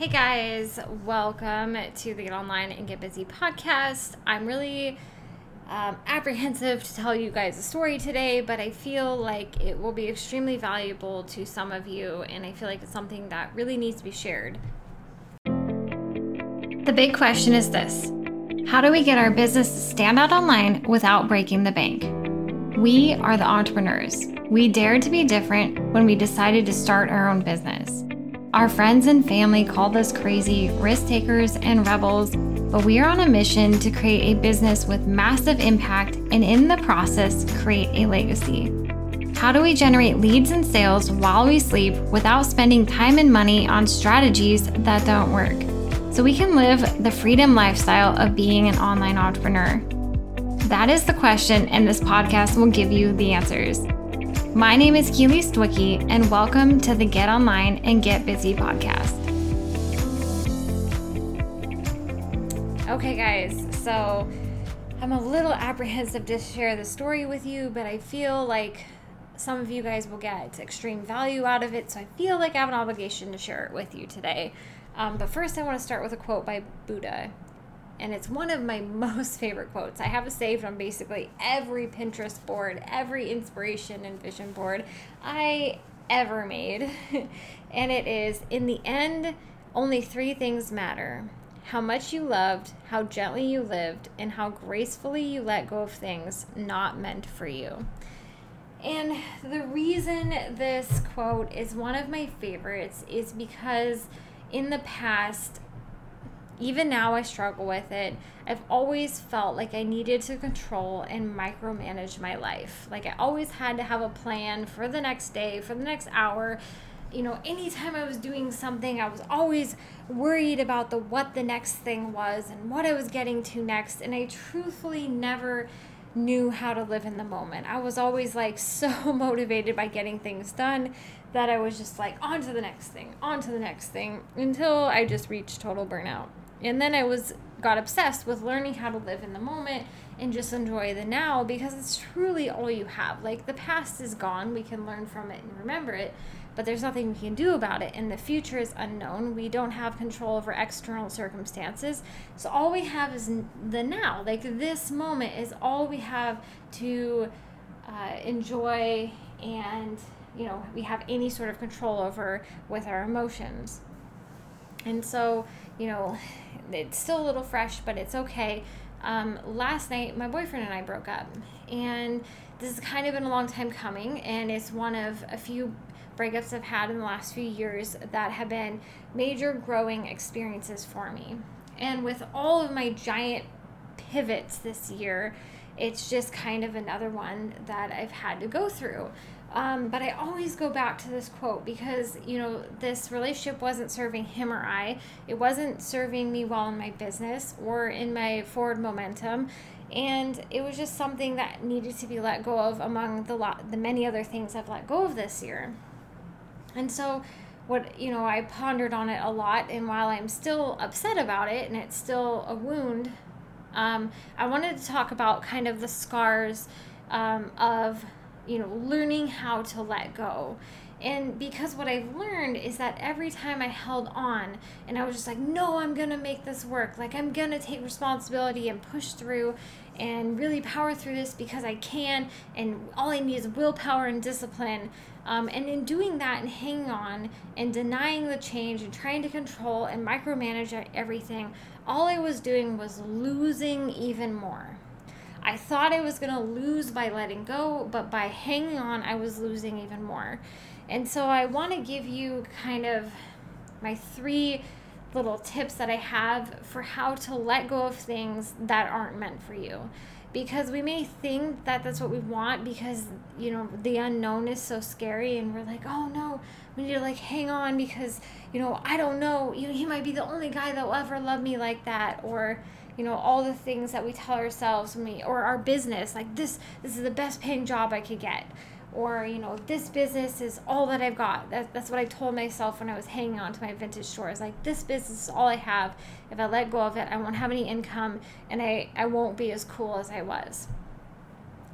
Hey guys, welcome to the Get Online and Get Busy podcast. I'm really um, apprehensive to tell you guys a story today, but I feel like it will be extremely valuable to some of you, and I feel like it's something that really needs to be shared. The big question is this How do we get our business to stand out online without breaking the bank? We are the entrepreneurs. We dared to be different when we decided to start our own business. Our friends and family called us crazy, risk takers, and rebels, but we are on a mission to create a business with massive impact and, in the process, create a legacy. How do we generate leads and sales while we sleep without spending time and money on strategies that don't work? So we can live the freedom lifestyle of being an online entrepreneur. That is the question, and this podcast will give you the answers. My name is Keely Stwicky, and welcome to the Get Online and Get Busy podcast. Okay, guys, so I'm a little apprehensive to share the story with you, but I feel like some of you guys will get extreme value out of it, so I feel like I have an obligation to share it with you today. Um, but first, I want to start with a quote by Buddha and it's one of my most favorite quotes. I have it saved on basically every Pinterest board, every inspiration and vision board I ever made. and it is In the end, only three things matter how much you loved, how gently you lived, and how gracefully you let go of things not meant for you. And the reason this quote is one of my favorites is because in the past, even now I struggle with it. I've always felt like I needed to control and micromanage my life. Like I always had to have a plan for the next day, for the next hour. You know, anytime I was doing something, I was always worried about the what the next thing was and what I was getting to next, and I truthfully never knew how to live in the moment. I was always like so motivated by getting things done that I was just like on to the next thing, on to the next thing until I just reached total burnout and then I was got obsessed with learning how to live in the moment and just enjoy the now because it's truly all you have. Like the past is gone, we can learn from it and remember it, but there's nothing we can do about it. And the future is unknown. We don't have control over external circumstances. So all we have is the now. Like this moment is all we have to uh, enjoy and you know we have any sort of control over with our emotions and so you know it's still a little fresh, but it's okay. Um, last night, my boyfriend and I broke up, and this has kind of been a long time coming, and it's one of a few breakups I've had in the last few years that have been major growing experiences for me. And with all of my giant pivots this year, it's just kind of another one that I've had to go through. Um, but I always go back to this quote because, you know, this relationship wasn't serving him or I. It wasn't serving me well in my business or in my forward momentum. And it was just something that needed to be let go of among the lot, the many other things I've let go of this year. And so, what, you know, I pondered on it a lot. And while I'm still upset about it and it's still a wound, um, I wanted to talk about kind of the scars um, of you know, learning how to let go. And because what I've learned is that every time I held on and I was just like, no, I'm going to make this work. Like, I'm going to take responsibility and push through and really power through this because I can. And all I need is willpower and discipline. Um, and in doing that and hanging on and denying the change and trying to control and micromanage everything, all I was doing was losing even more. I thought I was going to lose by letting go, but by hanging on, I was losing even more. And so I want to give you kind of my three little tips that I have for how to let go of things that aren't meant for you. Because we may think that that's what we want because, you know, the unknown is so scary and we're like, oh no, we need to like hang on because, you know, I don't know, you know, he might be the only guy that will ever love me like that. Or, you know all the things that we tell ourselves when we or our business like this this is the best paying job i could get. Or you know this business is all that i've got. That, that's what i told myself when i was hanging on to my vintage store stores. Like this business is all i have. If i let go of it i won't have any income and i, I won't be as cool as i was.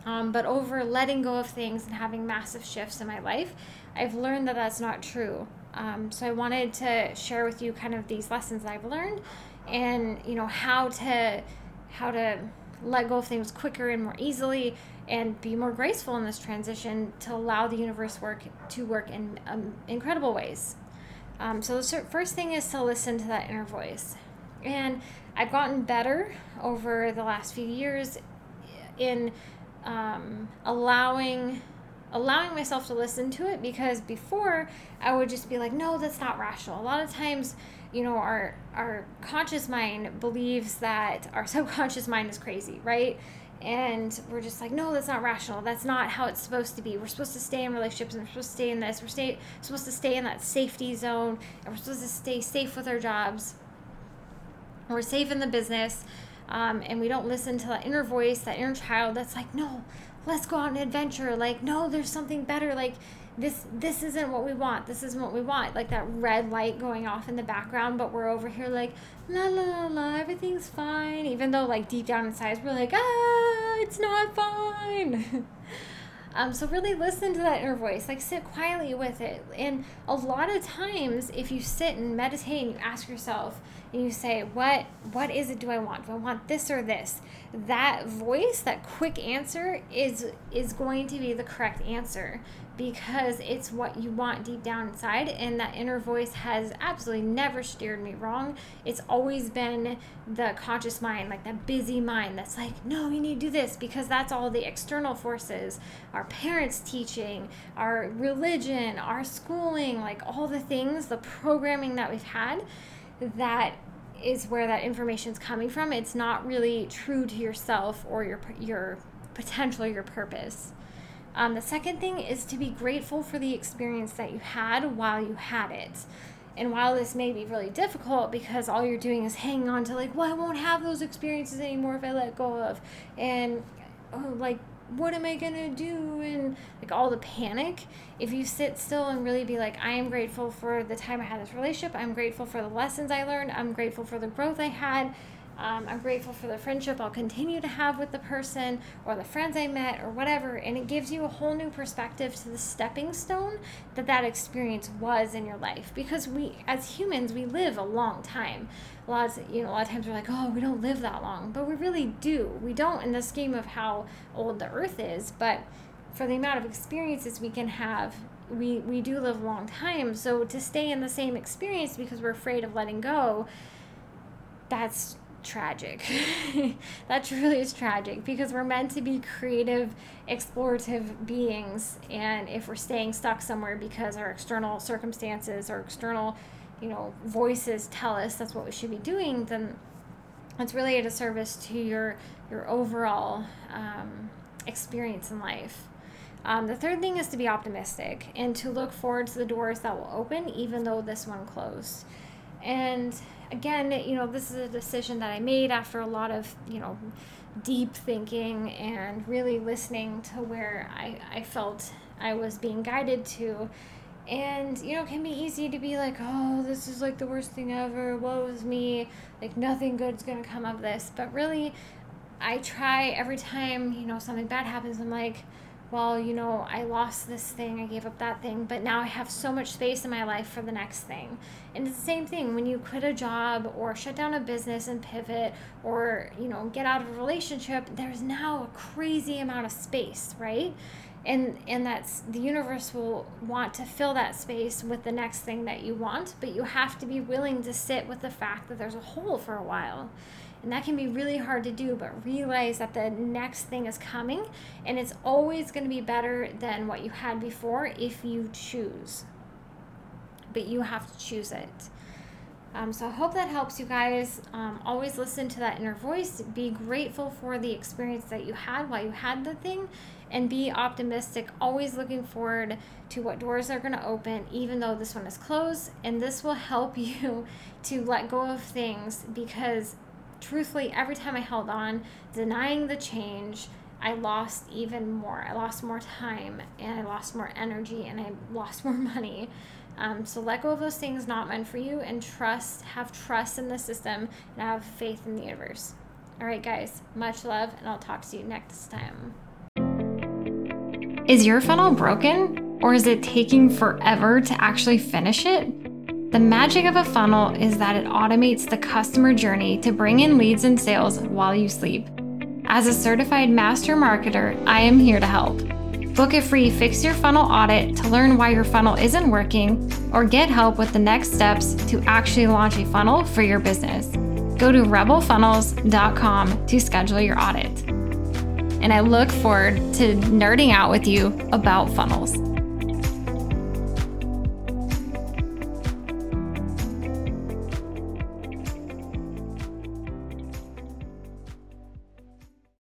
Um, but over letting go of things and having massive shifts in my life i've learned that that's not true Um, so I wanted to share with you kind of these lessons I've learned, and you know how to how to let go of things quicker and more easily and be more graceful in this transition to allow the universe work to work in um, incredible ways. Um, so the first thing is to listen to that inner voice, and I've gotten better over the last few years in um, allowing allowing myself to listen to it because before I would just be like, no, that's not rational. A lot of times, you know, our our conscious mind believes that our subconscious mind is crazy, right? And we're just like, no, that's not rational. That's not how it's supposed to be. We're supposed to stay in relationships and we're supposed to stay in this. We're stay, supposed to stay in that safety zone and we're supposed to stay safe with our jobs. We're safe in the business. Um, and we don't listen to that inner voice, that inner child that's like, no, let's go on an adventure. Like no there's something better. Like this this isn't what we want. This isn't what we want. Like that red light going off in the background but we're over here like la la la la everything's fine. Even though like deep down inside we're like ah it's not fine. Um, so really listen to that inner voice, like sit quietly with it. And a lot of times, if you sit and meditate and you ask yourself and you say, "What what is it? Do I want? Do I want this or this?" That voice, that quick answer, is is going to be the correct answer because it's what you want deep down inside and that inner voice has absolutely never steered me wrong it's always been the conscious mind like that busy mind that's like no you need to do this because that's all the external forces our parents teaching our religion our schooling like all the things the programming that we've had that is where that information is coming from it's not really true to yourself or your your potential or your purpose um, the second thing is to be grateful for the experience that you had while you had it. And while this may be really difficult because all you're doing is hanging on to, like, well, I won't have those experiences anymore if I let go of, and oh, like, what am I gonna do? And like all the panic. If you sit still and really be like, I am grateful for the time I had this relationship, I'm grateful for the lessons I learned, I'm grateful for the growth I had, um, I'm grateful for the friendship I'll continue to have with the person or the friends I met or whatever. And it gives you a whole new perspective to the stepping stone that that experience was in your life. Because we, as humans, we live a long time. A lot of, you know, a lot of times we're like, oh, we don't live that long. But we really do. We don't in the scheme of how old the earth is. But for the amount of experiences we can have we we do live a long time so to stay in the same experience because we're afraid of letting go that's tragic. that truly is tragic because we're meant to be creative, explorative beings. And if we're staying stuck somewhere because our external circumstances or external, you know, voices tell us that's what we should be doing, then it's really a disservice to your your overall um, experience in life. Um, the third thing is to be optimistic and to look forward to the doors that will open, even though this one closed. And again, you know, this is a decision that I made after a lot of, you know, deep thinking and really listening to where I, I felt I was being guided to. And, you know, it can be easy to be like, oh, this is like the worst thing ever. Woe is me. Like, nothing good's going to come of this. But really, I try every time, you know, something bad happens, I'm like, well, you know, I lost this thing, I gave up that thing, but now I have so much space in my life for the next thing. And it's the same thing when you quit a job or shut down a business and pivot or, you know, get out of a relationship, there's now a crazy amount of space, right? And and that's the universe will want to fill that space with the next thing that you want, but you have to be willing to sit with the fact that there's a hole for a while. And that can be really hard to do, but realize that the next thing is coming and it's always going to be better than what you had before if you choose. But you have to choose it. Um, so I hope that helps you guys. Um, always listen to that inner voice. Be grateful for the experience that you had while you had the thing, and be optimistic. Always looking forward to what doors are going to open, even though this one is closed. And this will help you to let go of things because truthfully, every time I held on, denying the change, I lost even more. I lost more time and I lost more energy and I lost more money. Um, so let go of those things not meant for you and trust, have trust in the system and have faith in the universe. All right, guys, much love, and I'll talk to you next time. Is your funnel broken? Or is it taking forever to actually finish it? The magic of a funnel is that it automates the customer journey to bring in leads and sales while you sleep. As a certified master marketer, I am here to help. Book a free Fix Your Funnel audit to learn why your funnel isn't working or get help with the next steps to actually launch a funnel for your business. Go to rebelfunnels.com to schedule your audit. And I look forward to nerding out with you about funnels.